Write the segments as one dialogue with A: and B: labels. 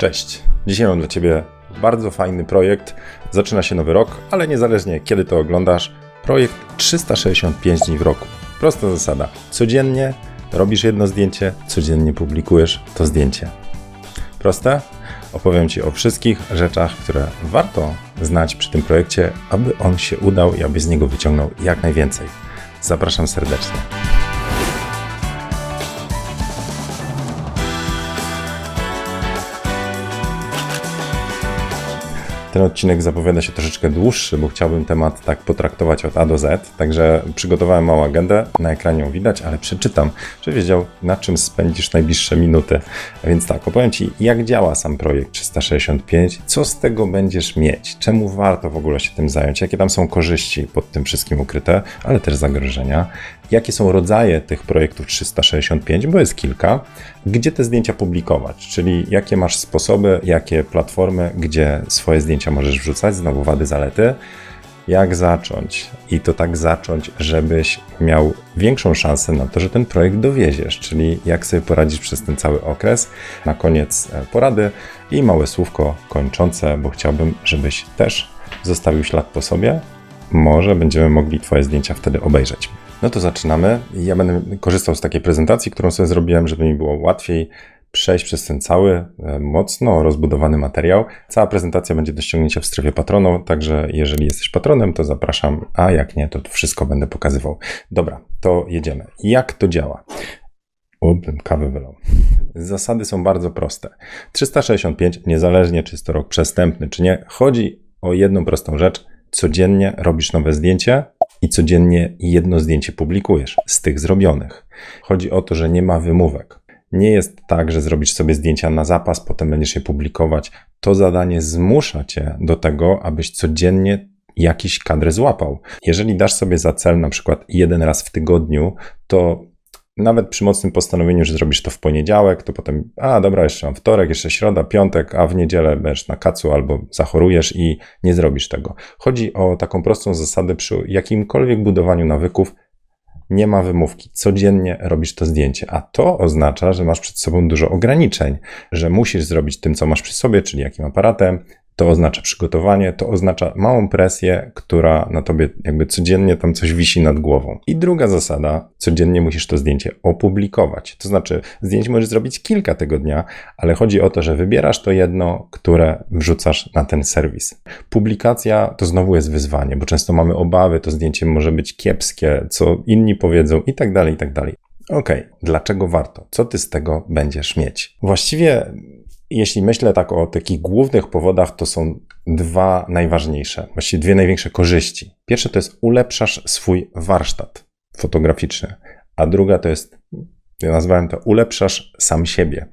A: Cześć. Dzisiaj mam dla Ciebie bardzo fajny projekt. Zaczyna się nowy rok, ale niezależnie kiedy to oglądasz, projekt 365 dni w roku. Prosta zasada. Codziennie robisz jedno zdjęcie, codziennie publikujesz to zdjęcie. Proste? Opowiem Ci o wszystkich rzeczach, które warto znać przy tym projekcie, aby on się udał i aby z niego wyciągnął jak najwięcej. Zapraszam serdecznie. Ten odcinek zapowiada się troszeczkę dłuższy, bo chciałbym temat tak potraktować od A do Z. Także przygotowałem małą agendę, na ekranie ją widać, ale przeczytam, żebyś wiedział, na czym spędzisz najbliższe minuty. A więc tak, opowiem Ci, jak działa sam projekt 365, co z tego będziesz mieć, czemu warto w ogóle się tym zająć, jakie tam są korzyści pod tym wszystkim ukryte, ale też zagrożenia, jakie są rodzaje tych projektów 365, bo jest kilka, gdzie te zdjęcia publikować, czyli jakie masz sposoby, jakie platformy, gdzie swoje zdjęcia możesz wrzucać, znowu wady, zalety. Jak zacząć? I to tak zacząć, żebyś miał większą szansę na to, że ten projekt dowieziesz, czyli jak sobie poradzić przez ten cały okres. Na koniec e, porady i małe słówko kończące, bo chciałbym, żebyś też zostawił ślad po sobie. Może będziemy mogli Twoje zdjęcia wtedy obejrzeć. No to zaczynamy. Ja będę korzystał z takiej prezentacji, którą sobie zrobiłem, żeby mi było łatwiej przejść przez ten cały e, mocno rozbudowany materiał. Cała prezentacja będzie do ściągnięcia w strefie patronu, także jeżeli jesteś patronem, to zapraszam, a jak nie, to wszystko będę pokazywał. Dobra, to jedziemy. Jak to działa? O, kawę wylał. Zasady są bardzo proste. 365, niezależnie czy jest to rok przestępny, czy nie, chodzi o jedną prostą rzecz. Codziennie robisz nowe zdjęcie, i codziennie jedno zdjęcie publikujesz z tych zrobionych. Chodzi o to, że nie ma wymówek. Nie jest tak, że zrobisz sobie zdjęcia na zapas, potem będziesz je publikować. To zadanie zmusza cię do tego, abyś codziennie jakiś kadr złapał. Jeżeli dasz sobie za cel na przykład jeden raz w tygodniu, to nawet przy mocnym postanowieniu, że zrobisz to w poniedziałek, to potem, a dobra, jeszcze mam wtorek, jeszcze środa, piątek, a w niedzielę będziesz na kacu albo zachorujesz i nie zrobisz tego. Chodzi o taką prostą zasadę przy jakimkolwiek budowaniu nawyków, nie ma wymówki. Codziennie robisz to zdjęcie, a to oznacza, że masz przed sobą dużo ograniczeń, że musisz zrobić tym, co masz przy sobie, czyli jakim aparatem, to oznacza przygotowanie, to oznacza małą presję, która na tobie jakby codziennie tam coś wisi nad głową. I druga zasada, codziennie musisz to zdjęcie opublikować. To znaczy, zdjęć możesz zrobić kilka tego dnia, ale chodzi o to, że wybierasz to jedno, które wrzucasz na ten serwis. Publikacja to znowu jest wyzwanie, bo często mamy obawy, to zdjęcie może być kiepskie, co inni powiedzą i tak dalej, i tak dalej. Okej, okay. dlaczego warto? Co ty z tego będziesz mieć? Właściwie jeśli myślę tak o takich głównych powodach, to są dwa najważniejsze, właściwie dwie największe korzyści. Pierwsze to jest ulepszasz swój warsztat fotograficzny, a druga to jest, ja nazwałem to ulepszasz sam siebie.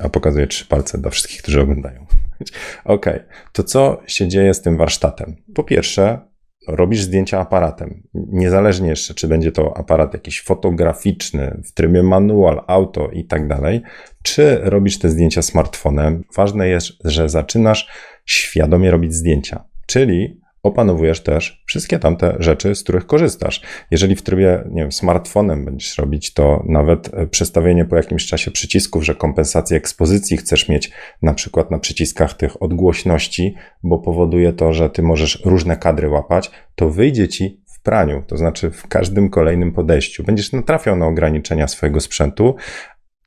A: A pokazuję trzy palce dla wszystkich, którzy oglądają. ok, to co się dzieje z tym warsztatem? Po pierwsze, robisz zdjęcia aparatem. Niezależnie jeszcze, czy będzie to aparat jakiś fotograficzny w trybie manual, auto i tak dalej, czy robisz te zdjęcia smartfonem. Ważne jest, że zaczynasz świadomie robić zdjęcia, czyli opanowujesz też wszystkie tamte rzeczy, z których korzystasz. Jeżeli w trybie, nie wiem, smartfonem będziesz robić, to nawet e, przestawienie po jakimś czasie przycisków, że kompensację ekspozycji chcesz mieć na przykład na przyciskach tych odgłośności, bo powoduje to, że ty możesz różne kadry łapać, to wyjdzie ci w praniu, to znaczy w każdym kolejnym podejściu. Będziesz natrafiał na ograniczenia swojego sprzętu,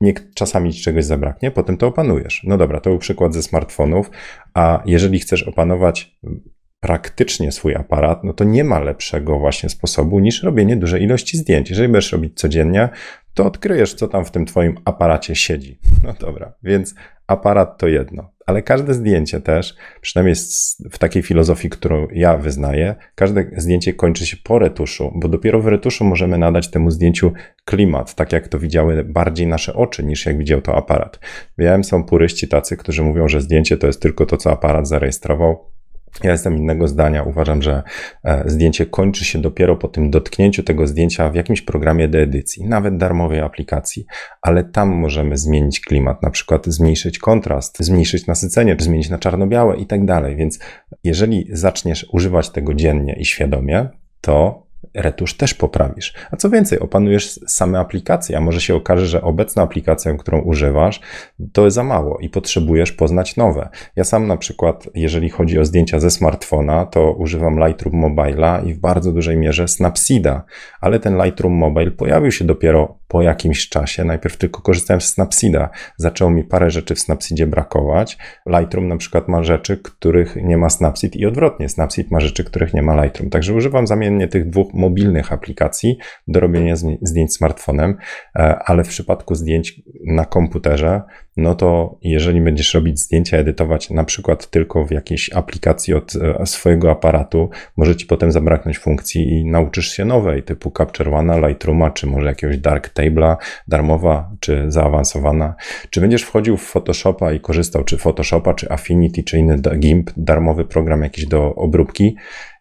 A: nie, czasami ci czegoś zabraknie, potem to opanujesz. No dobra, to był przykład ze smartfonów, a jeżeli chcesz opanować praktycznie swój aparat, no to nie ma lepszego właśnie sposobu niż robienie dużej ilości zdjęć. Jeżeli będziesz robić codziennie, to odkryjesz, co tam w tym twoim aparacie siedzi. No dobra, więc aparat to jedno, ale każde zdjęcie też, przynajmniej w takiej filozofii, którą ja wyznaję, każde zdjęcie kończy się po retuszu, bo dopiero w retuszu możemy nadać temu zdjęciu klimat, tak jak to widziały bardziej nasze oczy, niż jak widział to aparat. Wiem, są puryści tacy, którzy mówią, że zdjęcie to jest tylko to, co aparat zarejestrował. Ja jestem innego zdania. Uważam, że e, zdjęcie kończy się dopiero po tym dotknięciu tego zdjęcia w jakimś programie do edycji, nawet darmowej aplikacji, ale tam możemy zmienić klimat, na przykład zmniejszyć kontrast, zmniejszyć nasycenie, zmienić na czarno-białe i tak dalej. Więc jeżeli zaczniesz używać tego dziennie i świadomie, to retusz też poprawisz. A co więcej, opanujesz same aplikacje, a może się okaże, że obecna aplikacja, którą używasz, to za mało i potrzebujesz poznać nowe. Ja sam na przykład, jeżeli chodzi o zdjęcia ze smartfona, to używam Lightroom Mobile'a i w bardzo dużej mierze Snapseeda, ale ten Lightroom Mobile pojawił się dopiero po jakimś czasie. Najpierw tylko korzystałem z Snapseeda. Zaczęło mi parę rzeczy w Snapseedzie brakować. Lightroom na przykład ma rzeczy, których nie ma Snapseed i odwrotnie. Snapseed ma rzeczy, których nie ma Lightroom. Także używam zamiennie tych dwóch mobilnych aplikacji do robienia zdjęć smartfonem, e, ale w przypadku zdjęć na komputerze, no to jeżeli będziesz robić zdjęcia, edytować na przykład tylko w jakiejś aplikacji od e, swojego aparatu, może ci potem zabraknąć funkcji i nauczysz się nowej, typu Capture One, Lightrooma, czy może jakiegoś Darktable'a, darmowa, czy zaawansowana. Czy będziesz wchodził w Photoshopa i korzystał, czy Photoshopa, czy Affinity, czy inny GIMP, darmowy program jakiś do obróbki?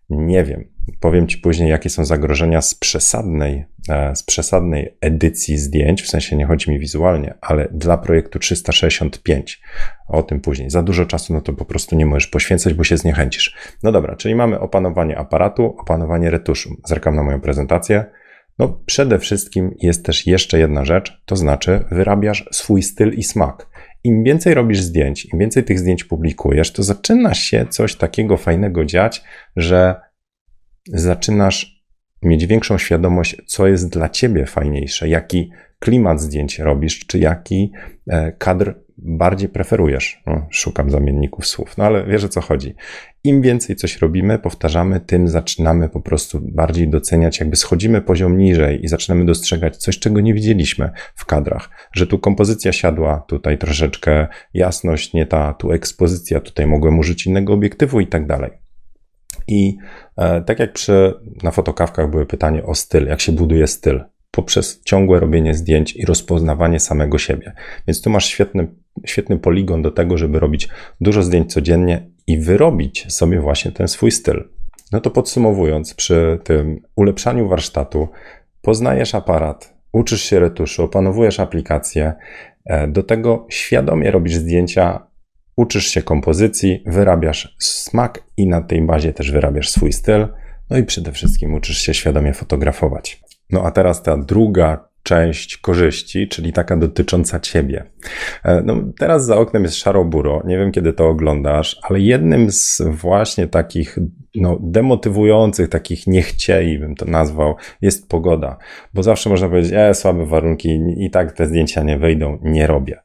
A: Nie wiem. Powiem Ci później, jakie są zagrożenia z przesadnej, e, z przesadnej edycji zdjęć, w sensie nie chodzi mi wizualnie, ale dla projektu 365. O tym później. Za dużo czasu no to po prostu nie możesz poświęcać, bo się zniechęcisz. No dobra, czyli mamy opanowanie aparatu, opanowanie retuszu. Zerkam na moją prezentację. No przede wszystkim jest też jeszcze jedna rzecz, to znaczy wyrabiasz swój styl i smak. Im więcej robisz zdjęć, im więcej tych zdjęć publikujesz, to zaczyna się coś takiego fajnego dziać, że zaczynasz mieć większą świadomość, co jest dla ciebie fajniejsze, jaki klimat zdjęć robisz, czy jaki e, kadr bardziej preferujesz. No, szukam zamienników słów, no ale wiesz o co chodzi. Im więcej coś robimy, powtarzamy, tym zaczynamy po prostu bardziej doceniać, jakby schodzimy poziom niżej i zaczynamy dostrzegać coś, czego nie widzieliśmy w kadrach. Że tu kompozycja siadła, tutaj troszeczkę jasność, nie ta, tu ekspozycja, tutaj mogłem użyć innego obiektywu i tak dalej. I e, tak jak przy, na fotokawkach były pytanie o styl, jak się buduje styl, poprzez ciągłe robienie zdjęć i rozpoznawanie samego siebie. Więc tu masz świetny, świetny poligon do tego, żeby robić dużo zdjęć codziennie i wyrobić sobie właśnie ten swój styl. No to podsumowując, przy tym ulepszaniu warsztatu poznajesz aparat, uczysz się retuszu, opanowujesz aplikację, e, do tego świadomie robisz zdjęcia uczysz się kompozycji, wyrabiasz smak i na tej bazie też wyrabiasz swój styl. No i przede wszystkim uczysz się świadomie fotografować. No a teraz ta druga część korzyści, czyli taka dotycząca ciebie. E, no, teraz za oknem jest szaro-buro, nie wiem kiedy to oglądasz, ale jednym z właśnie takich no, demotywujących, takich niechciei bym to nazwał, jest pogoda. Bo zawsze można powiedzieć, e, słabe warunki i tak te zdjęcia nie wyjdą, nie robię.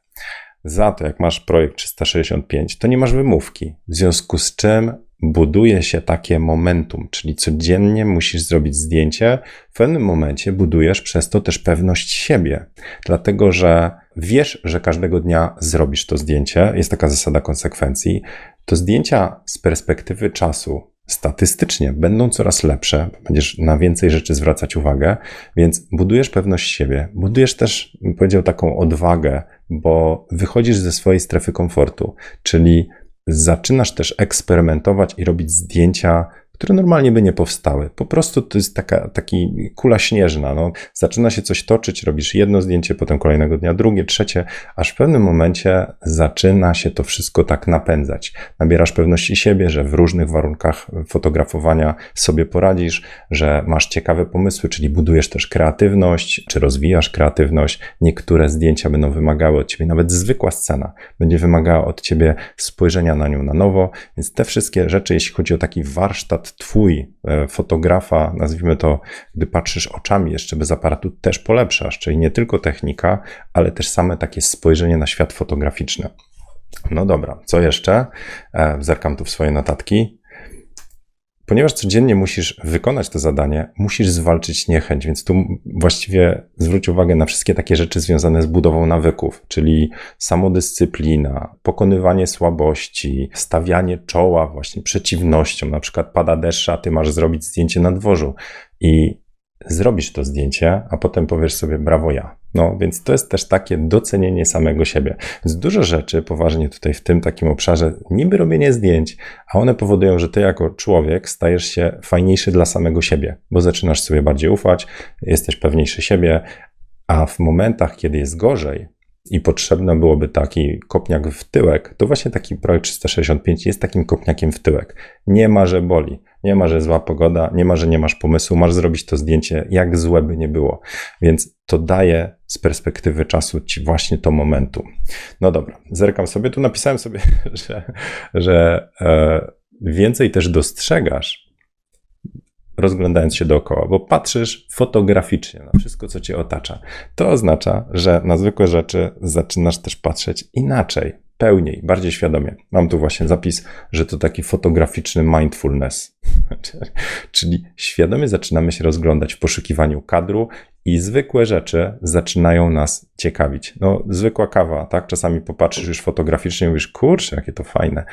A: Za to, jak masz projekt 365, to nie masz wymówki. W związku z czym buduje się takie momentum, czyli codziennie musisz zrobić zdjęcie. W pewnym momencie budujesz przez to też pewność siebie, dlatego że wiesz, że każdego dnia zrobisz to zdjęcie. Jest taka zasada konsekwencji. To zdjęcia z perspektywy czasu statystycznie będą coraz lepsze, będziesz na więcej rzeczy zwracać uwagę, więc budujesz pewność siebie, budujesz też, powiedział, taką odwagę, bo wychodzisz ze swojej strefy komfortu, czyli zaczynasz też eksperymentować i robić zdjęcia które normalnie by nie powstały. Po prostu to jest taka taki kula śnieżna. No. Zaczyna się coś toczyć, robisz jedno zdjęcie, potem kolejnego dnia drugie, trzecie, aż w pewnym momencie zaczyna się to wszystko tak napędzać. Nabierasz pewności siebie, że w różnych warunkach fotografowania sobie poradzisz, że masz ciekawe pomysły, czyli budujesz też kreatywność, czy rozwijasz kreatywność. Niektóre zdjęcia będą wymagały od ciebie, nawet zwykła scena będzie wymagała od ciebie spojrzenia na nią na nowo, więc te wszystkie rzeczy, jeśli chodzi o taki warsztat twój e, fotografa, nazwijmy to, gdy patrzysz oczami jeszcze bez aparatu, też polepszasz, czyli nie tylko technika, ale też same takie spojrzenie na świat fotograficzny. No dobra, co jeszcze? E, zerkam tu w swoje notatki. Ponieważ codziennie musisz wykonać to zadanie, musisz zwalczyć niechęć, więc tu właściwie zwróć uwagę na wszystkie takie rzeczy związane z budową nawyków, czyli samodyscyplina, pokonywanie słabości, stawianie czoła właśnie przeciwnościom, na przykład pada deszcz, a ty masz zrobić zdjęcie na dworzu i zrobisz to zdjęcie, a potem powiesz sobie brawo ja. No, więc to jest też takie docenienie samego siebie. Więc dużo rzeczy, poważnie tutaj w tym takim obszarze, niby robienie zdjęć, a one powodują, że ty jako człowiek stajesz się fajniejszy dla samego siebie, bo zaczynasz sobie bardziej ufać, jesteś pewniejszy siebie, a w momentach, kiedy jest gorzej, i potrzebny byłoby taki kopniak w tyłek, to właśnie taki projekt 365 jest takim kopniakiem w tyłek. Nie ma, że boli. Nie ma, że zła pogoda, nie ma, że nie masz pomysłu, masz zrobić to zdjęcie, jak złe by nie było. Więc to daje z perspektywy czasu ci właśnie to momentu. No dobra, zerkam sobie, tu napisałem sobie, że, że e, więcej też dostrzegasz, rozglądając się dookoła, bo patrzysz fotograficznie na wszystko, co cię otacza. To oznacza, że na zwykłe rzeczy zaczynasz też patrzeć inaczej, pełniej, bardziej świadomie. Mam tu właśnie zapis, że to taki fotograficzny mindfulness. Czyli świadomie zaczynamy się rozglądać w poszukiwaniu kadru i zwykłe rzeczy zaczynają nas ciekawić. No, zwykła kawa, tak? Czasami popatrzysz już fotograficznie i mówisz, kurczę, jakie to fajne.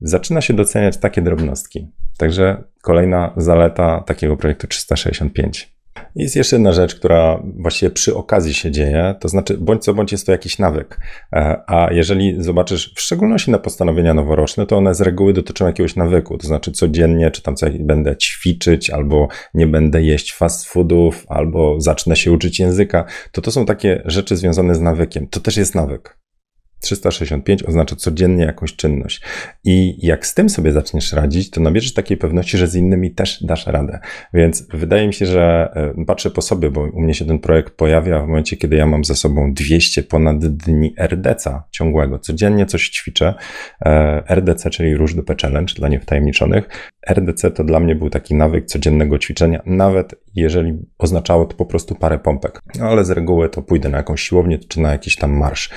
A: Zaczyna się doceniać takie drobnostki. Także kolejna zaleta takiego projektu 365. Jest jeszcze jedna rzecz, która właściwie przy okazji się dzieje, to znaczy bądź co bądź jest to jakiś nawyk. E, a jeżeli zobaczysz, w szczególności na postanowienia noworoczne, to one z reguły dotyczą jakiegoś nawyku, to znaczy codziennie, czy tam co będę ćwiczyć, albo nie będę jeść fast foodów, albo zacznę się uczyć języka, to to są takie rzeczy związane z nawykiem. To też jest nawyk. 365 oznacza codziennie jakąś czynność. I jak z tym sobie zaczniesz radzić, to nabierzesz takiej pewności, że z innymi też dasz radę. Więc wydaje mi się, że e, patrzę po sobie, bo u mnie się ten projekt pojawia w momencie, kiedy ja mam ze sobą 200 ponad dni RDC ciągłego. Codziennie coś ćwiczę. E, RDC, czyli Róż Dupę Challenge dla niewtajemniczonych. RDC to dla mnie był taki nawyk codziennego ćwiczenia, nawet jeżeli oznaczało to po prostu parę pompek. No, ale z reguły to pójdę na jakąś siłownię czy na jakiś tam marsz.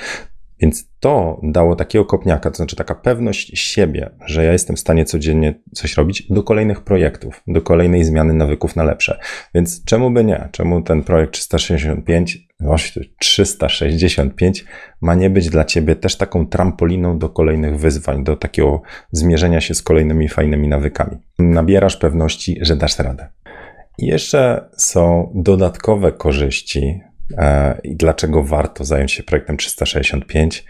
A: Więc to dało takiego kopniaka, to znaczy taka pewność siebie, że ja jestem w stanie codziennie coś robić do kolejnych projektów, do kolejnej zmiany nawyków na lepsze. Więc czemu by nie? Czemu ten projekt 365, właśnie 365 ma nie być dla ciebie też taką trampoliną do kolejnych wyzwań, do takiego zmierzenia się z kolejnymi fajnymi nawykami? Nabierasz pewności, że dasz radę. I jeszcze są dodatkowe korzyści i dlaczego warto zająć się projektem 365,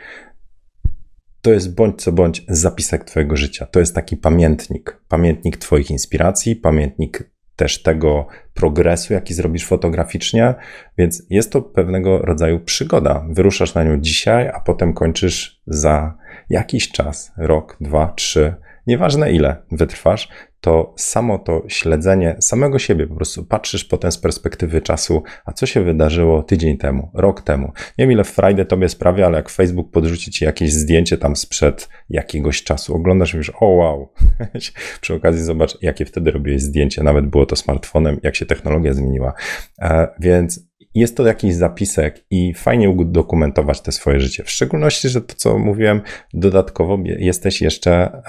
A: to jest bądź co bądź zapisek Twojego życia. To jest taki pamiętnik. Pamiętnik Twoich inspiracji, pamiętnik też tego progresu, jaki zrobisz fotograficznie, więc jest to pewnego rodzaju przygoda. Wyruszasz na nią dzisiaj, a potem kończysz za jakiś czas rok, dwa, trzy nieważne ile wytrwasz, to samo to śledzenie samego siebie, po prostu patrzysz potem z perspektywy czasu, a co się wydarzyło tydzień temu, rok temu. Nie wiem ile Friday tobie sprawia, ale jak Facebook podrzuci ci jakieś zdjęcie tam sprzed jakiegoś czasu, oglądasz i mówisz, o wow, przy okazji zobacz, jakie wtedy robiłeś zdjęcie, nawet było to smartfonem, jak się technologia zmieniła. E, więc jest to jakiś zapisek i fajnie udokumentować te swoje życie. W szczególności, że to, co mówiłem, dodatkowo jesteś jeszcze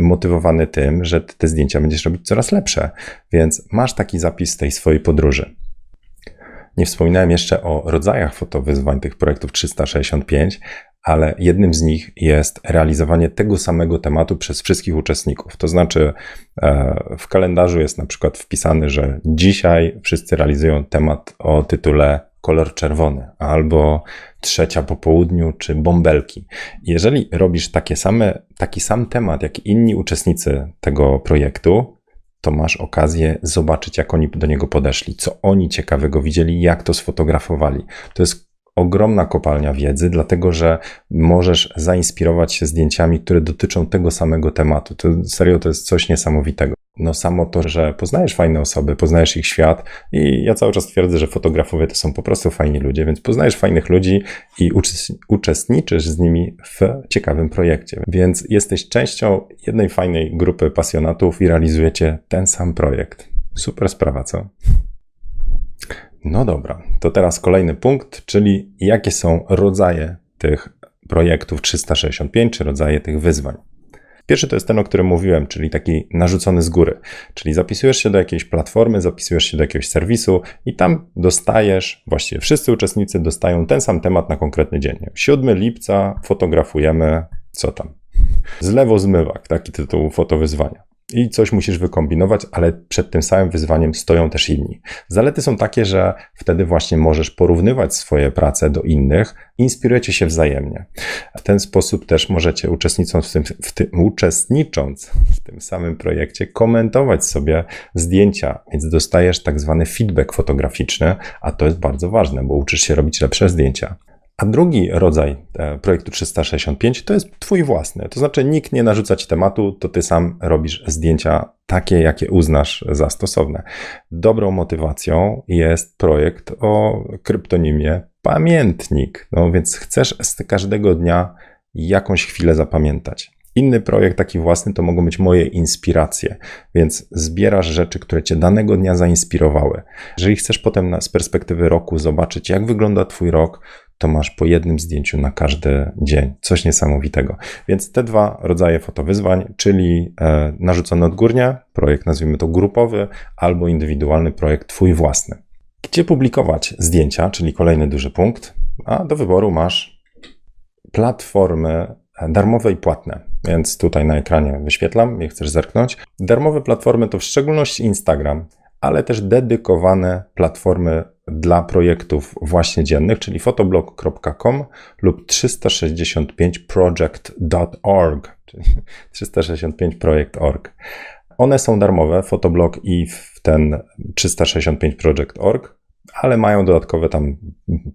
A: motywowany tym, że te zdjęcia będziesz robić coraz lepsze, więc masz taki zapis tej swojej podróży. Nie wspominałem jeszcze o rodzajach fotowyzwań tych projektów 365, ale jednym z nich jest realizowanie tego samego tematu przez wszystkich uczestników. To znaczy, e, w kalendarzu jest na przykład wpisany, że dzisiaj wszyscy realizują temat o tytule kolor czerwony, albo trzecia po południu, czy bąbelki. Jeżeli robisz takie same, taki sam temat, jak inni uczestnicy tego projektu, to masz okazję zobaczyć, jak oni do niego podeszli, co oni ciekawego widzieli, jak to sfotografowali. To jest ogromna kopalnia wiedzy, dlatego że możesz zainspirować się zdjęciami, które dotyczą tego samego tematu. To serio to jest coś niesamowitego. No samo to, że poznajesz fajne osoby, poznajesz ich świat i ja cały czas twierdzę, że fotografowie to są po prostu fajni ludzie, więc poznajesz fajnych ludzi i uczestniczysz z nimi w ciekawym projekcie. Więc jesteś częścią jednej fajnej grupy pasjonatów i realizujecie ten sam projekt. Super sprawa, co? No dobra, to teraz kolejny punkt, czyli jakie są rodzaje tych projektów 365, czy rodzaje tych wyzwań. Pierwszy to jest ten, o którym mówiłem, czyli taki narzucony z góry. Czyli zapisujesz się do jakiejś platformy, zapisujesz się do jakiegoś serwisu i tam dostajesz, właściwie wszyscy uczestnicy dostają ten sam temat na konkretny dzień. 7 lipca fotografujemy, co tam? Zlewo zmywak, taki tytuł fotowyzwania i coś musisz wykombinować, ale przed tym samym wyzwaniem stoją też inni. Zalety są takie, że wtedy właśnie możesz porównywać swoje prace do innych, inspirujecie się wzajemnie. W ten sposób też możecie uczestnicząc w tym, w tym, uczestnicząc w tym samym projekcie komentować sobie zdjęcia, więc dostajesz tak zwany feedback fotograficzny, a to jest bardzo ważne, bo uczysz się robić lepsze zdjęcia. A drugi rodzaj e, projektu 365 to jest Twój własny. To znaczy, nikt nie narzuca Ci tematu, to Ty sam robisz zdjęcia takie, jakie uznasz za stosowne. Dobrą motywacją jest projekt o kryptonimie Pamiętnik. No więc chcesz z każdego dnia jakąś chwilę zapamiętać. Inny projekt, taki własny, to mogą być moje inspiracje, więc zbierasz rzeczy, które cię danego dnia zainspirowały. Jeżeli chcesz potem z perspektywy roku zobaczyć, jak wygląda Twój rok, to masz po jednym zdjęciu na każdy dzień. Coś niesamowitego. Więc te dwa rodzaje fotowyzwań, czyli e, narzucony odgórnie, projekt nazwijmy to grupowy, albo indywidualny projekt Twój własny. Gdzie publikować zdjęcia, czyli kolejny duży punkt? A do wyboru masz platformy darmowe i płatne. Więc tutaj na ekranie wyświetlam, jak chcesz zerknąć. Darmowe platformy to w szczególności Instagram, ale też dedykowane platformy dla projektów właśnie dziennych, czyli fotoblog.com lub 365project.org, czyli 365project.org. One są darmowe, fotoblog i ten 365project.org, ale mają dodatkowe tam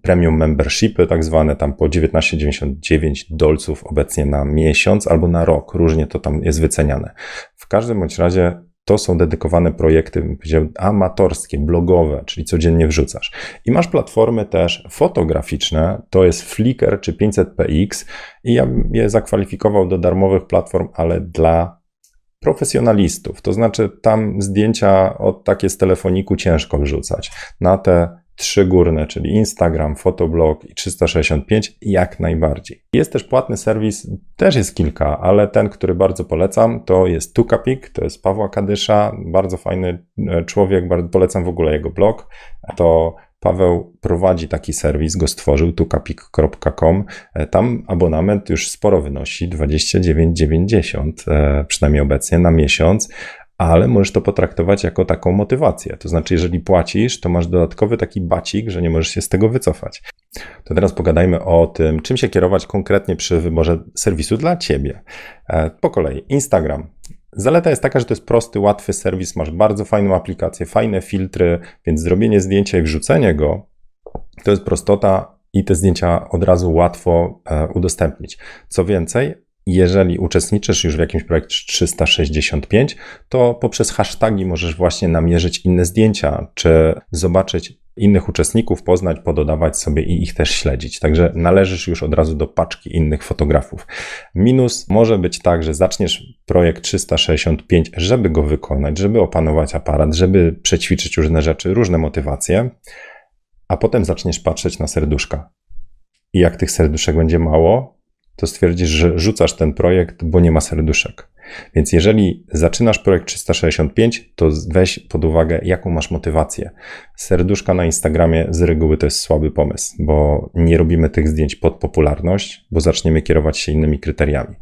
A: premium membershipy, tak zwane tam po 19,99 dolców obecnie na miesiąc albo na rok, różnie to tam jest wyceniane. W każdym bądź razie to są dedykowane projekty, powiedziałbym, amatorskie, blogowe, czyli codziennie wrzucasz. I masz platformy też fotograficzne, to jest Flickr czy 500px i ja je zakwalifikował do darmowych platform, ale dla profesjonalistów. To znaczy tam zdjęcia od takie z telefoniku ciężko wrzucać. Na te trzy górne, czyli Instagram, Fotoblog i 365, jak najbardziej. Jest też płatny serwis, też jest kilka, ale ten, który bardzo polecam, to jest Tukapik, to jest Pawła Kadysza, bardzo fajny e, człowiek, bardzo polecam w ogóle jego blog. To Paweł prowadzi taki serwis, go stworzył, tukapik.com. E, tam abonament już sporo wynosi, 29,90 e, przynajmniej obecnie na miesiąc, ale możesz to potraktować jako taką motywację. To znaczy, jeżeli płacisz, to masz dodatkowy taki bacik, że nie możesz się z tego wycofać. To teraz pogadajmy o tym, czym się kierować konkretnie przy wyborze serwisu dla Ciebie. E, po kolei, Instagram. Zaleta jest taka, że to jest prosty, łatwy serwis, masz bardzo fajną aplikację, fajne filtry, więc zrobienie zdjęcia i wrzucenie go to jest prostota i te zdjęcia od razu łatwo e, udostępnić. Co więcej, jeżeli uczestniczysz już w jakimś projekcie 365, to poprzez hasztagi możesz właśnie namierzyć inne zdjęcia, czy zobaczyć innych uczestników, poznać, pododawać sobie i ich też śledzić. Także należysz już od razu do paczki innych fotografów. Minus może być tak, że zaczniesz projekt 365, żeby go wykonać, żeby opanować aparat, żeby przećwiczyć różne rzeczy, różne motywacje, a potem zaczniesz patrzeć na serduszka. I jak tych serduszek będzie mało, to stwierdzisz, że rzucasz ten projekt, bo nie ma serduszek. Więc jeżeli zaczynasz projekt 365, to weź pod uwagę, jaką masz motywację. Serduszka na Instagramie z reguły to jest słaby pomysł, bo nie robimy tych zdjęć pod popularność, bo zaczniemy kierować się innymi kryteriami.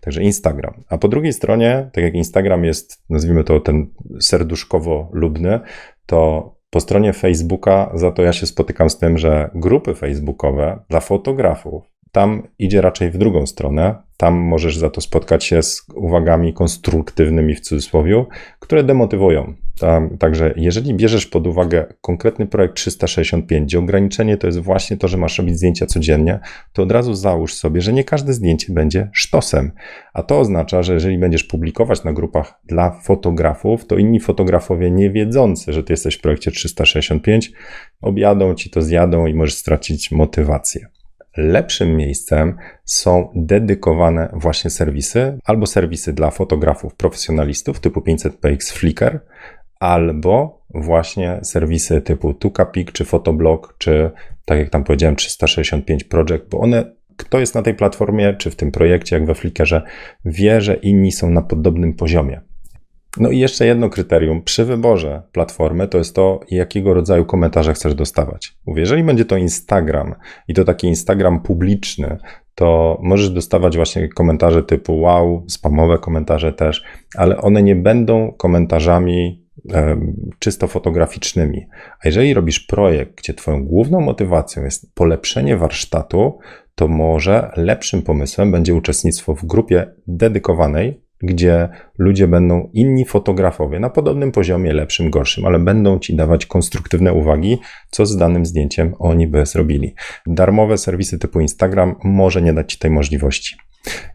A: Także Instagram. A po drugiej stronie, tak jak Instagram jest, nazwijmy to ten serduszkowo-lubny, to po stronie Facebooka za to ja się spotykam z tym, że grupy facebookowe dla fotografów tam idzie raczej w drugą stronę. Tam możesz za to spotkać się z uwagami konstruktywnymi w cudzysłowie, które demotywują. Tam, także jeżeli bierzesz pod uwagę konkretny projekt 365, gdzie ograniczenie to jest właśnie to, że masz robić zdjęcia codziennie, to od razu załóż sobie, że nie każde zdjęcie będzie sztosem. A to oznacza, że jeżeli będziesz publikować na grupach dla fotografów, to inni fotografowie nie wiedzący, że ty jesteś w projekcie 365, objadą ci to, zjadą i możesz stracić motywację. Lepszym miejscem są dedykowane właśnie serwisy, albo serwisy dla fotografów profesjonalistów typu 500px Flickr, albo właśnie serwisy typu Tukapik, czy Fotoblog, czy tak jak tam powiedziałem 365 Project, bo one kto jest na tej platformie, czy w tym projekcie, jak we Flickrze, wie, że inni są na podobnym poziomie. No i jeszcze jedno kryterium przy wyborze platformy to jest to, jakiego rodzaju komentarze chcesz dostawać. Mówię, jeżeli będzie to Instagram i to taki Instagram publiczny, to możesz dostawać właśnie komentarze typu wow, spamowe komentarze też, ale one nie będą komentarzami czysto fotograficznymi. A jeżeli robisz projekt, gdzie Twoją główną motywacją jest polepszenie warsztatu, to może lepszym pomysłem będzie uczestnictwo w grupie dedykowanej gdzie ludzie będą inni fotografowie na podobnym poziomie, lepszym, gorszym, ale będą ci dawać konstruktywne uwagi, co z danym zdjęciem oni by zrobili. Darmowe serwisy typu Instagram może nie dać ci tej możliwości.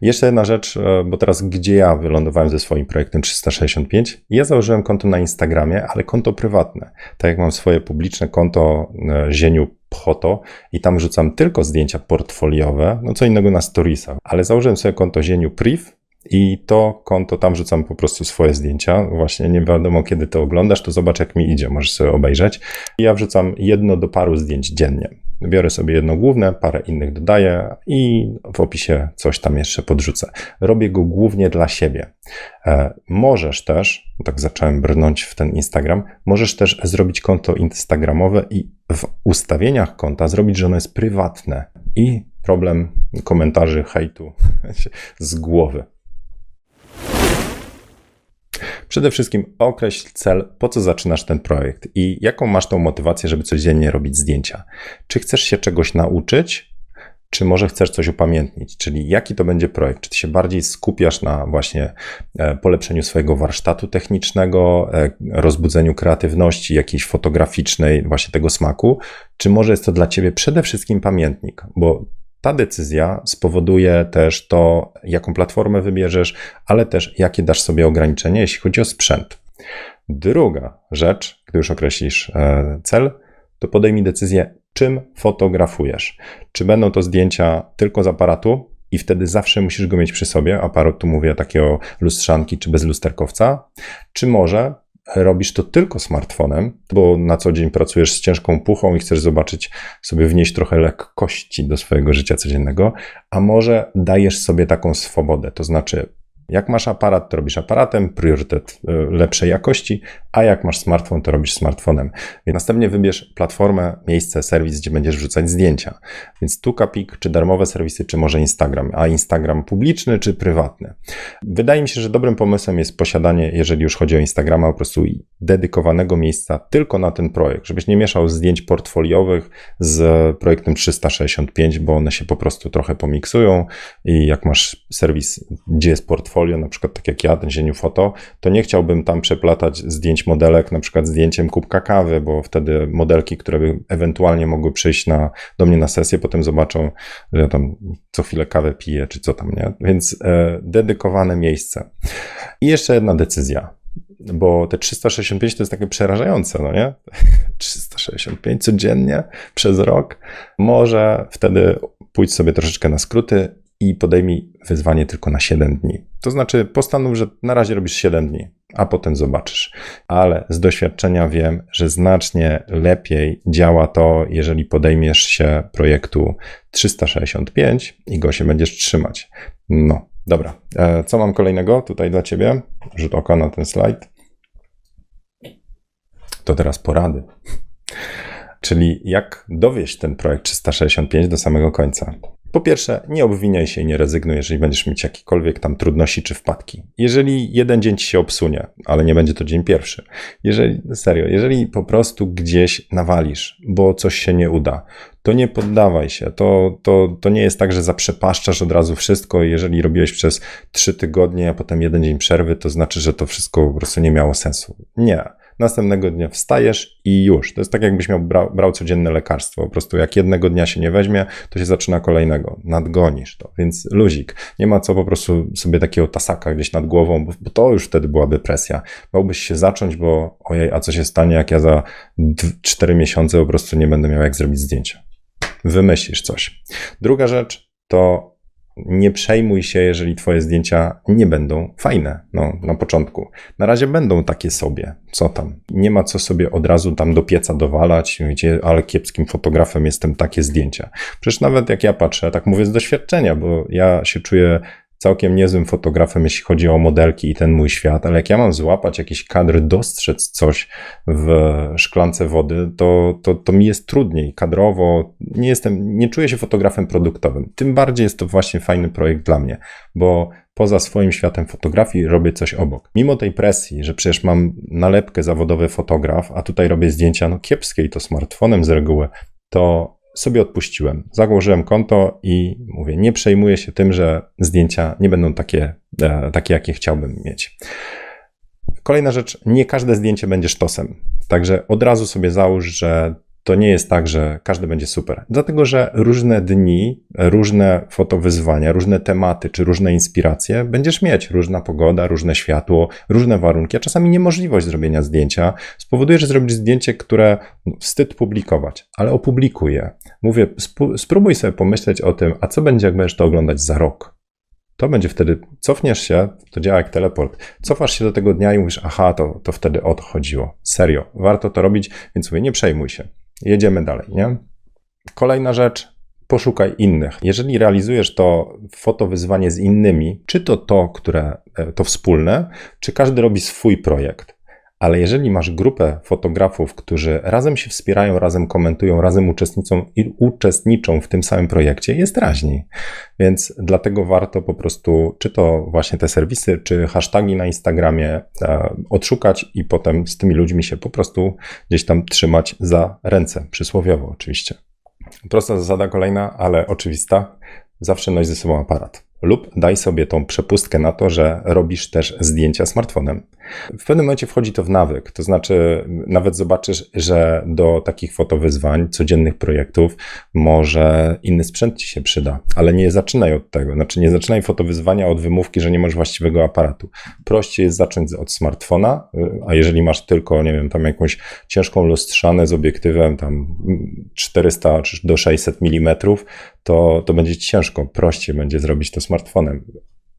A: Jeszcze jedna rzecz, e, bo teraz gdzie ja wylądowałem ze swoim projektem 365? Ja założyłem konto na Instagramie, ale konto prywatne. Tak jak mam swoje publiczne konto e, Zieniu Photo i tam rzucam tylko zdjęcia portfoliowe, no co innego na storiesach, ale założyłem sobie konto Zieniu Priv i to konto, tam rzucam po prostu swoje zdjęcia. Właśnie nie wiadomo, kiedy to oglądasz, to zobacz, jak mi idzie, możesz sobie obejrzeć. I ja wrzucam jedno do paru zdjęć dziennie. Biorę sobie jedno główne, parę innych dodaję i w opisie coś tam jeszcze podrzucę. Robię go głównie dla siebie. E, możesz też, tak zacząłem brnąć w ten Instagram, możesz też zrobić konto Instagramowe i w ustawieniach konta zrobić, że ono jest prywatne i problem komentarzy, hejtu z głowy. Przede wszystkim określ cel, po co zaczynasz ten projekt i jaką masz tą motywację, żeby codziennie robić zdjęcia. Czy chcesz się czegoś nauczyć, czy może chcesz coś upamiętnić, czyli jaki to będzie projekt? Czy ty się bardziej skupiasz na właśnie e, polepszeniu swojego warsztatu technicznego, e, rozbudzeniu kreatywności jakiejś fotograficznej, właśnie tego smaku, czy może jest to dla ciebie przede wszystkim pamiętnik? Bo ta decyzja spowoduje też to, jaką platformę wybierzesz, ale też jakie dasz sobie ograniczenia, jeśli chodzi o sprzęt. Druga rzecz, gdy już określisz e, cel, to podejmij decyzję, czym fotografujesz. Czy będą to zdjęcia tylko z aparatu, i wtedy zawsze musisz go mieć przy sobie. Aparat, tu mówię takiego lustrzanki czy bez lusterkowca, czy może robisz to tylko smartfonem, bo na co dzień pracujesz z ciężką puchą i chcesz zobaczyć, sobie wnieść trochę lekkości do swojego życia codziennego, a może dajesz sobie taką swobodę, to znaczy jak masz aparat, to robisz aparatem, priorytet e, lepszej jakości, a jak masz smartfon, to robisz smartfonem. Więc następnie wybierz platformę, miejsce, serwis, gdzie będziesz wrzucać zdjęcia. Więc tu Kapik, czy darmowe serwisy, czy może Instagram, a Instagram publiczny, czy prywatny. Wydaje mi się, że dobrym pomysłem jest posiadanie, jeżeli już chodzi o Instagrama, po prostu dedykowanego miejsca tylko na ten projekt, żebyś nie mieszał zdjęć portfoliowych z projektem 365, bo one się po prostu trochę pomiksują i jak masz serwis, gdzie jest portfolio, portfolio, na przykład tak jak ja, ten zieniu foto, to nie chciałbym tam przeplatać zdjęć modelek, na przykład zdjęciem kubka kawy, bo wtedy modelki, które by ewentualnie mogły przyjść na, do mnie na sesję, potem zobaczą, że ja tam co chwilę kawę piję, czy co tam, nie? Więc e, dedykowane miejsce. I jeszcze jedna decyzja bo te 365 to jest takie przerażające, no nie? 365 codziennie przez rok. Może wtedy pójdź sobie troszeczkę na skróty i podejmij wyzwanie tylko na 7 dni. To znaczy, postanów, że na razie robisz 7 dni, a potem zobaczysz. Ale z doświadczenia wiem, że znacznie lepiej działa to, jeżeli podejmiesz się projektu 365 i go się będziesz trzymać. No, dobra. E, co mam kolejnego tutaj dla Ciebie? Rzut oka na ten slajd. To teraz porady. Czyli jak dowieść ten projekt 365 do samego końca. Po pierwsze, nie obwiniaj się i nie rezygnuj, jeżeli będziesz mieć jakiekolwiek tam trudności czy wpadki. Jeżeli jeden dzień ci się obsunie, ale nie będzie to dzień pierwszy. Jeżeli, serio, jeżeli po prostu gdzieś nawalisz, bo coś się nie uda, to nie poddawaj się. To, to, to nie jest tak, że zaprzepaszczasz od razu wszystko. Jeżeli robiłeś przez trzy tygodnie, a potem jeden dzień przerwy, to znaczy, że to wszystko po prostu nie miało sensu. Nie następnego dnia wstajesz i już. To jest tak, jakbyś miał brał, brał codzienne lekarstwo. Po prostu jak jednego dnia się nie weźmie, to się zaczyna kolejnego. Nadgonisz to. Więc luzik. Nie ma co po prostu sobie takiego tasaka gdzieś nad głową, bo, bo to już wtedy byłaby presja. Bałbyś się zacząć, bo ojej, a co się stanie, jak ja za 4 miesiące po prostu nie będę miał jak zrobić zdjęcia. Wymyślisz coś. Druga rzecz to nie przejmuj się, jeżeli twoje zdjęcia nie będą fajne no, na początku. Na razie będą takie sobie, co tam. Nie ma co sobie od razu tam do pieca dowalać, ale kiepskim fotografem jestem takie zdjęcia. Przecież nawet jak ja patrzę, tak mówię z doświadczenia, bo ja się czuję całkiem niezłym fotografem, jeśli chodzi o modelki i ten mój świat, ale jak ja mam złapać jakiś kadr, dostrzec coś w szklance wody, to, to, to mi jest trudniej kadrowo. Nie jestem, nie czuję się fotografem produktowym. Tym bardziej jest to właśnie fajny projekt dla mnie, bo poza swoim światem fotografii robię coś obok. Mimo tej presji, że przecież mam nalepkę zawodowy fotograf, a tutaj robię zdjęcia no kiepskie i to smartfonem z reguły, to sobie odpuściłem. Założyłem konto i mówię, nie przejmuję się tym, że zdjęcia nie będą takie e, takie, jakie chciałbym mieć. Kolejna rzecz, nie każde zdjęcie będzie sztosem. Także od razu sobie załóż, że to nie jest tak, że każdy będzie super. Dlatego, że różne dni, różne fotowyzwania, różne tematy czy różne inspiracje będziesz mieć. Różna pogoda, różne światło, różne warunki, a czasami niemożliwość zrobienia zdjęcia spowoduje, że zrobisz zdjęcie, które wstyd publikować, ale opublikuj je. Mówię, spróbuj sobie pomyśleć o tym, a co będzie, jak będziesz to oglądać za rok. To będzie wtedy, cofniesz się, to działa jak teleport, cofasz się do tego dnia i mówisz, aha, to, to wtedy o to chodziło. Serio, warto to robić, więc mówię, nie przejmuj się. Jedziemy dalej, nie? Kolejna rzecz, poszukaj innych. Jeżeli realizujesz to fotowyzwanie z innymi, czy to to, które e, to wspólne, czy każdy robi swój projekt, ale jeżeli masz grupę fotografów, którzy razem się wspierają, razem komentują, razem uczestniczą uczestniczą w tym samym projekcie, jest raźniej. Więc dlatego warto po prostu, czy to właśnie te serwisy, czy hashtagi na Instagramie e, odszukać i potem z tymi ludźmi się po prostu gdzieś tam trzymać za ręce, przysłowiowo oczywiście. Prosta zasada kolejna, ale oczywista. Zawsze noś ze sobą aparat lub daj sobie tą przepustkę na to, że robisz też zdjęcia smartfonem. W pewnym momencie wchodzi to w nawyk, to znaczy nawet zobaczysz, że do takich fotowyzwań, codziennych projektów może inny sprzęt ci się przyda, ale nie zaczynaj od tego, znaczy nie zaczynaj fotowyzwania od wymówki, że nie masz właściwego aparatu. Prościej jest zacząć od smartfona, a jeżeli masz tylko, nie wiem, tam jakąś ciężką lustrzanę z obiektywem tam 400 do 600 mm, to, to będzie ciężko, prościej będzie zrobić to smartfonem.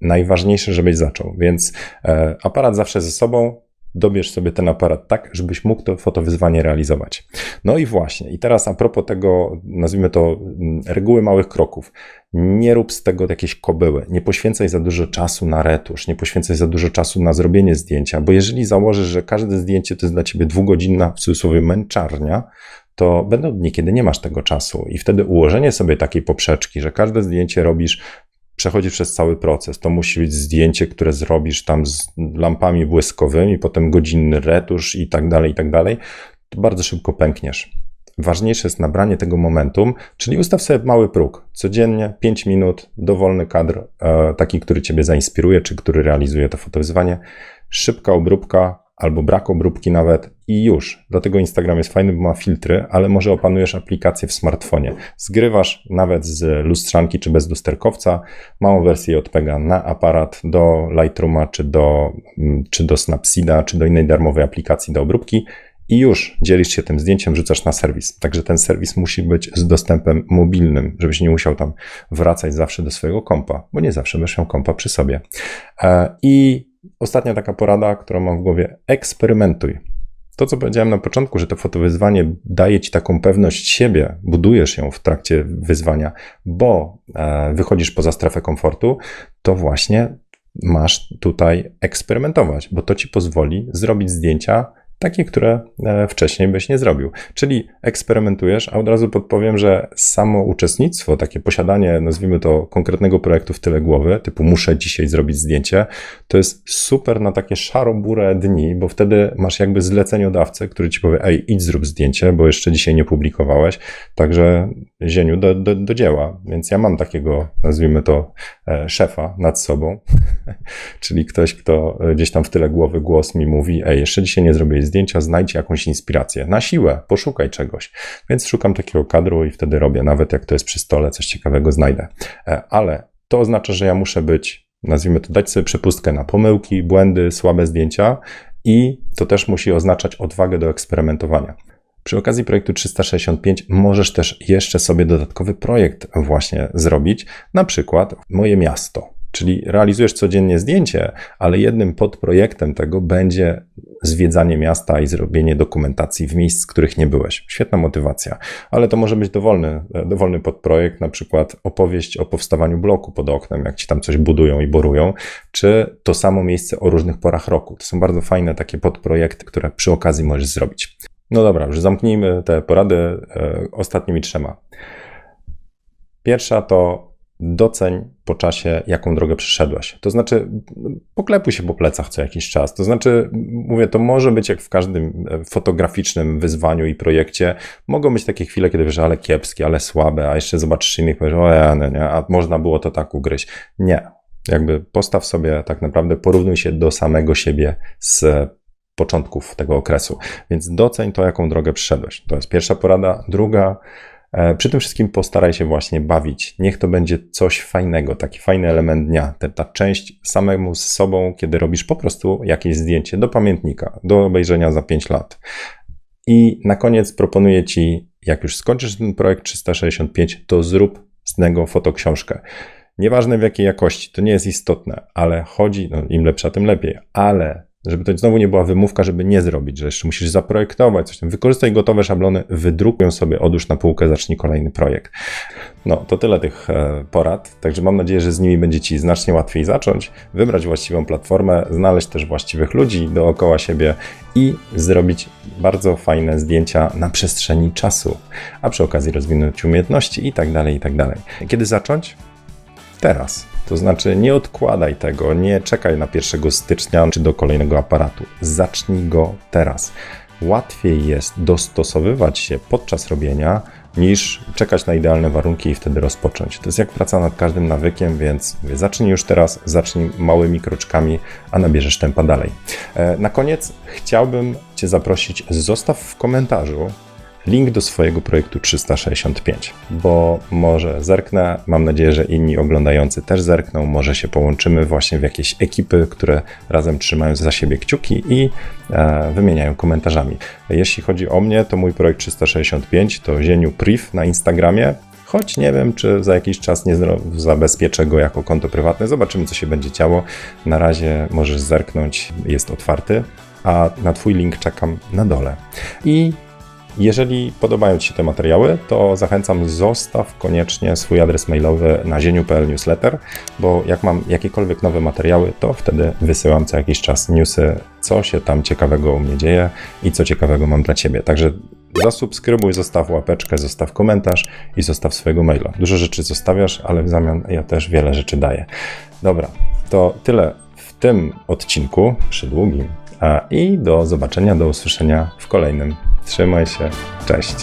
A: Najważniejsze, żebyś zaczął, więc e, aparat zawsze ze sobą, dobierz sobie ten aparat tak, żebyś mógł to fotowyzwanie realizować. No i właśnie, i teraz a propos tego, nazwijmy to mm, reguły małych kroków. Nie rób z tego jakieś kobyły, nie poświęcaj za dużo czasu na retusz, nie poświęcaj za dużo czasu na zrobienie zdjęcia, bo jeżeli założysz, że każde zdjęcie to jest dla ciebie dwugodzinna, w cudzysłowie, męczarnia, to będą dni, kiedy nie masz tego czasu. I wtedy ułożenie sobie takiej poprzeczki, że każde zdjęcie robisz przechodzisz przez cały proces. To musi być zdjęcie, które zrobisz tam z lampami błyskowymi, potem godzinny retusz i tak dalej, i tak dalej. To bardzo szybko pękniesz. Ważniejsze jest nabranie tego momentum, czyli ustaw sobie mały próg. Codziennie 5 minut, dowolny kadr, e, taki, który Ciebie zainspiruje, czy który realizuje to fotowyzwanie. Szybka obróbka, albo brak obróbki nawet i już. Do tego Instagram jest fajny, bo ma filtry, ale może opanujesz aplikację w smartfonie. Zgrywasz nawet z lustrzanki czy bez lusterkowca małą wersję JPEGa na aparat do Lightrooma czy do, mm, czy do Snapseeda czy do innej darmowej aplikacji do obróbki i już dzielisz się tym zdjęciem, rzucasz na serwis. Także ten serwis musi być z dostępem mobilnym, żebyś nie musiał tam wracać zawsze do swojego kompa, bo nie zawsze będziesz miał kompa przy sobie. E, I ostatnia taka porada, którą mam w głowie, eksperymentuj. To, co powiedziałem na początku, że to fotowyzwanie daje ci taką pewność siebie, budujesz ją w trakcie wyzwania, bo e, wychodzisz poza strefę komfortu, to właśnie masz tutaj eksperymentować, bo to ci pozwoli zrobić zdjęcia, takie, które e, wcześniej byś nie zrobił. Czyli eksperymentujesz, a od razu podpowiem, że samo uczestnictwo, takie posiadanie, nazwijmy to, konkretnego projektu w tyle głowy, typu muszę dzisiaj zrobić zdjęcie, to jest super na takie szarobure dni, bo wtedy masz jakby zleceniodawcę, który ci powie, ej, idź zrób zdjęcie, bo jeszcze dzisiaj nie publikowałeś, także zieniu do, do, do dzieła. Więc ja mam takiego, nazwijmy to, e, szefa nad sobą, czyli ktoś, kto gdzieś tam w tyle głowy głos mi mówi, ej, jeszcze dzisiaj nie zrobiłeś zdjęcia, znajdź jakąś inspirację. Na siłę, poszukaj czegoś. Więc szukam takiego kadru i wtedy robię, nawet jak to jest przy stole, coś ciekawego znajdę. E, ale to oznacza, że ja muszę być, nazwijmy to, dać sobie przepustkę na pomyłki, błędy, słabe zdjęcia i to też musi oznaczać odwagę do eksperymentowania. Przy okazji projektu 365 możesz też jeszcze sobie dodatkowy projekt właśnie zrobić, na przykład moje miasto. Czyli realizujesz codziennie zdjęcie, ale jednym podprojektem tego będzie zwiedzanie miasta i zrobienie dokumentacji w miejsc, w których nie byłeś. Świetna motywacja, ale to może być dowolny, dowolny podprojekt, na przykład opowieść o powstawaniu bloku pod oknem, jak ci tam coś budują i borują, czy to samo miejsce o różnych porach roku. To są bardzo fajne takie podprojekty, które przy okazji możesz zrobić. No dobra, już zamknijmy te porady e, ostatnimi trzema. Pierwsza to doceń po czasie, jaką drogę przeszedłeś. To znaczy, poklepuj się po plecach co jakiś czas. To znaczy, mówię, to może być jak w każdym e, fotograficznym wyzwaniu i projekcie. Mogą być takie chwile, kiedy wiesz, ale kiepskie, ale słabe, a jeszcze zobaczysz innych, powiesz, o ja, nie, nie, a można było to tak ugryźć. Nie. Jakby postaw sobie tak naprawdę, porównuj się do samego siebie z początków tego okresu. Więc doceń to, jaką drogę przyszedłeś. To jest pierwsza porada. Druga, e, przy tym wszystkim postaraj się właśnie bawić. Niech to będzie coś fajnego, taki fajny element dnia. Ta, ta część samemu z sobą, kiedy robisz po prostu jakieś zdjęcie do pamiętnika, do obejrzenia za 5 lat. I na koniec proponuję Ci, jak już skończysz ten projekt 365, to zrób z niego fotoksiążkę. Nieważne w jakiej jakości, to nie jest istotne, ale chodzi, no im lepsza, tym lepiej, ale żeby to znowu nie była wymówka, żeby nie zrobić, że jeszcze musisz zaprojektować coś tam. Wykorzystaj gotowe szablony, wydrukuj sobie, odłóż na półkę, zacznij kolejny projekt. No, to tyle tych e, porad, także mam nadzieję, że z nimi będzie Ci znacznie łatwiej zacząć, wybrać właściwą platformę, znaleźć też właściwych ludzi dookoła siebie i zrobić bardzo fajne zdjęcia na przestrzeni czasu, a przy okazji rozwinąć umiejętności i tak dalej, i tak dalej. Kiedy zacząć? Teraz. To znaczy nie odkładaj tego, nie czekaj na 1 stycznia czy do kolejnego aparatu. Zacznij go teraz. Łatwiej jest dostosowywać się podczas robienia niż czekać na idealne warunki i wtedy rozpocząć. To jest jak praca nad każdym nawykiem, więc zacznij już teraz, zacznij małymi kroczkami, a nabierzesz tempa dalej. E, na koniec chciałbym Cię zaprosić, zostaw w komentarzu link do swojego projektu 365, bo może zerknę, mam nadzieję, że inni oglądający też zerkną, może się połączymy właśnie w jakieś ekipy, które razem trzymają za siebie kciuki i e, wymieniają komentarzami. Jeśli chodzi o mnie, to mój projekt 365 to Zieniu Priv na Instagramie, choć nie wiem, czy za jakiś czas nie zabezpieczę go jako konto prywatne. Zobaczymy, co się będzie działo. Na razie możesz zerknąć, jest otwarty, a na Twój link czekam na dole. I jeżeli podobają Ci się te materiały, to zachęcam, zostaw koniecznie swój adres mailowy na zieniu.pl newsletter, bo jak mam jakiekolwiek nowe materiały, to wtedy wysyłam co jakiś czas newsy, co się tam ciekawego u mnie dzieje i co ciekawego mam dla Ciebie. Także zasubskrybuj, zostaw łapeczkę, zostaw komentarz i zostaw swojego maila. Dużo rzeczy zostawiasz, ale w zamian ja też wiele rzeczy daję. Dobra, to tyle w tym odcinku, przy długim, i do zobaczenia, do usłyszenia w kolejnym Trzymaj się. Cześć.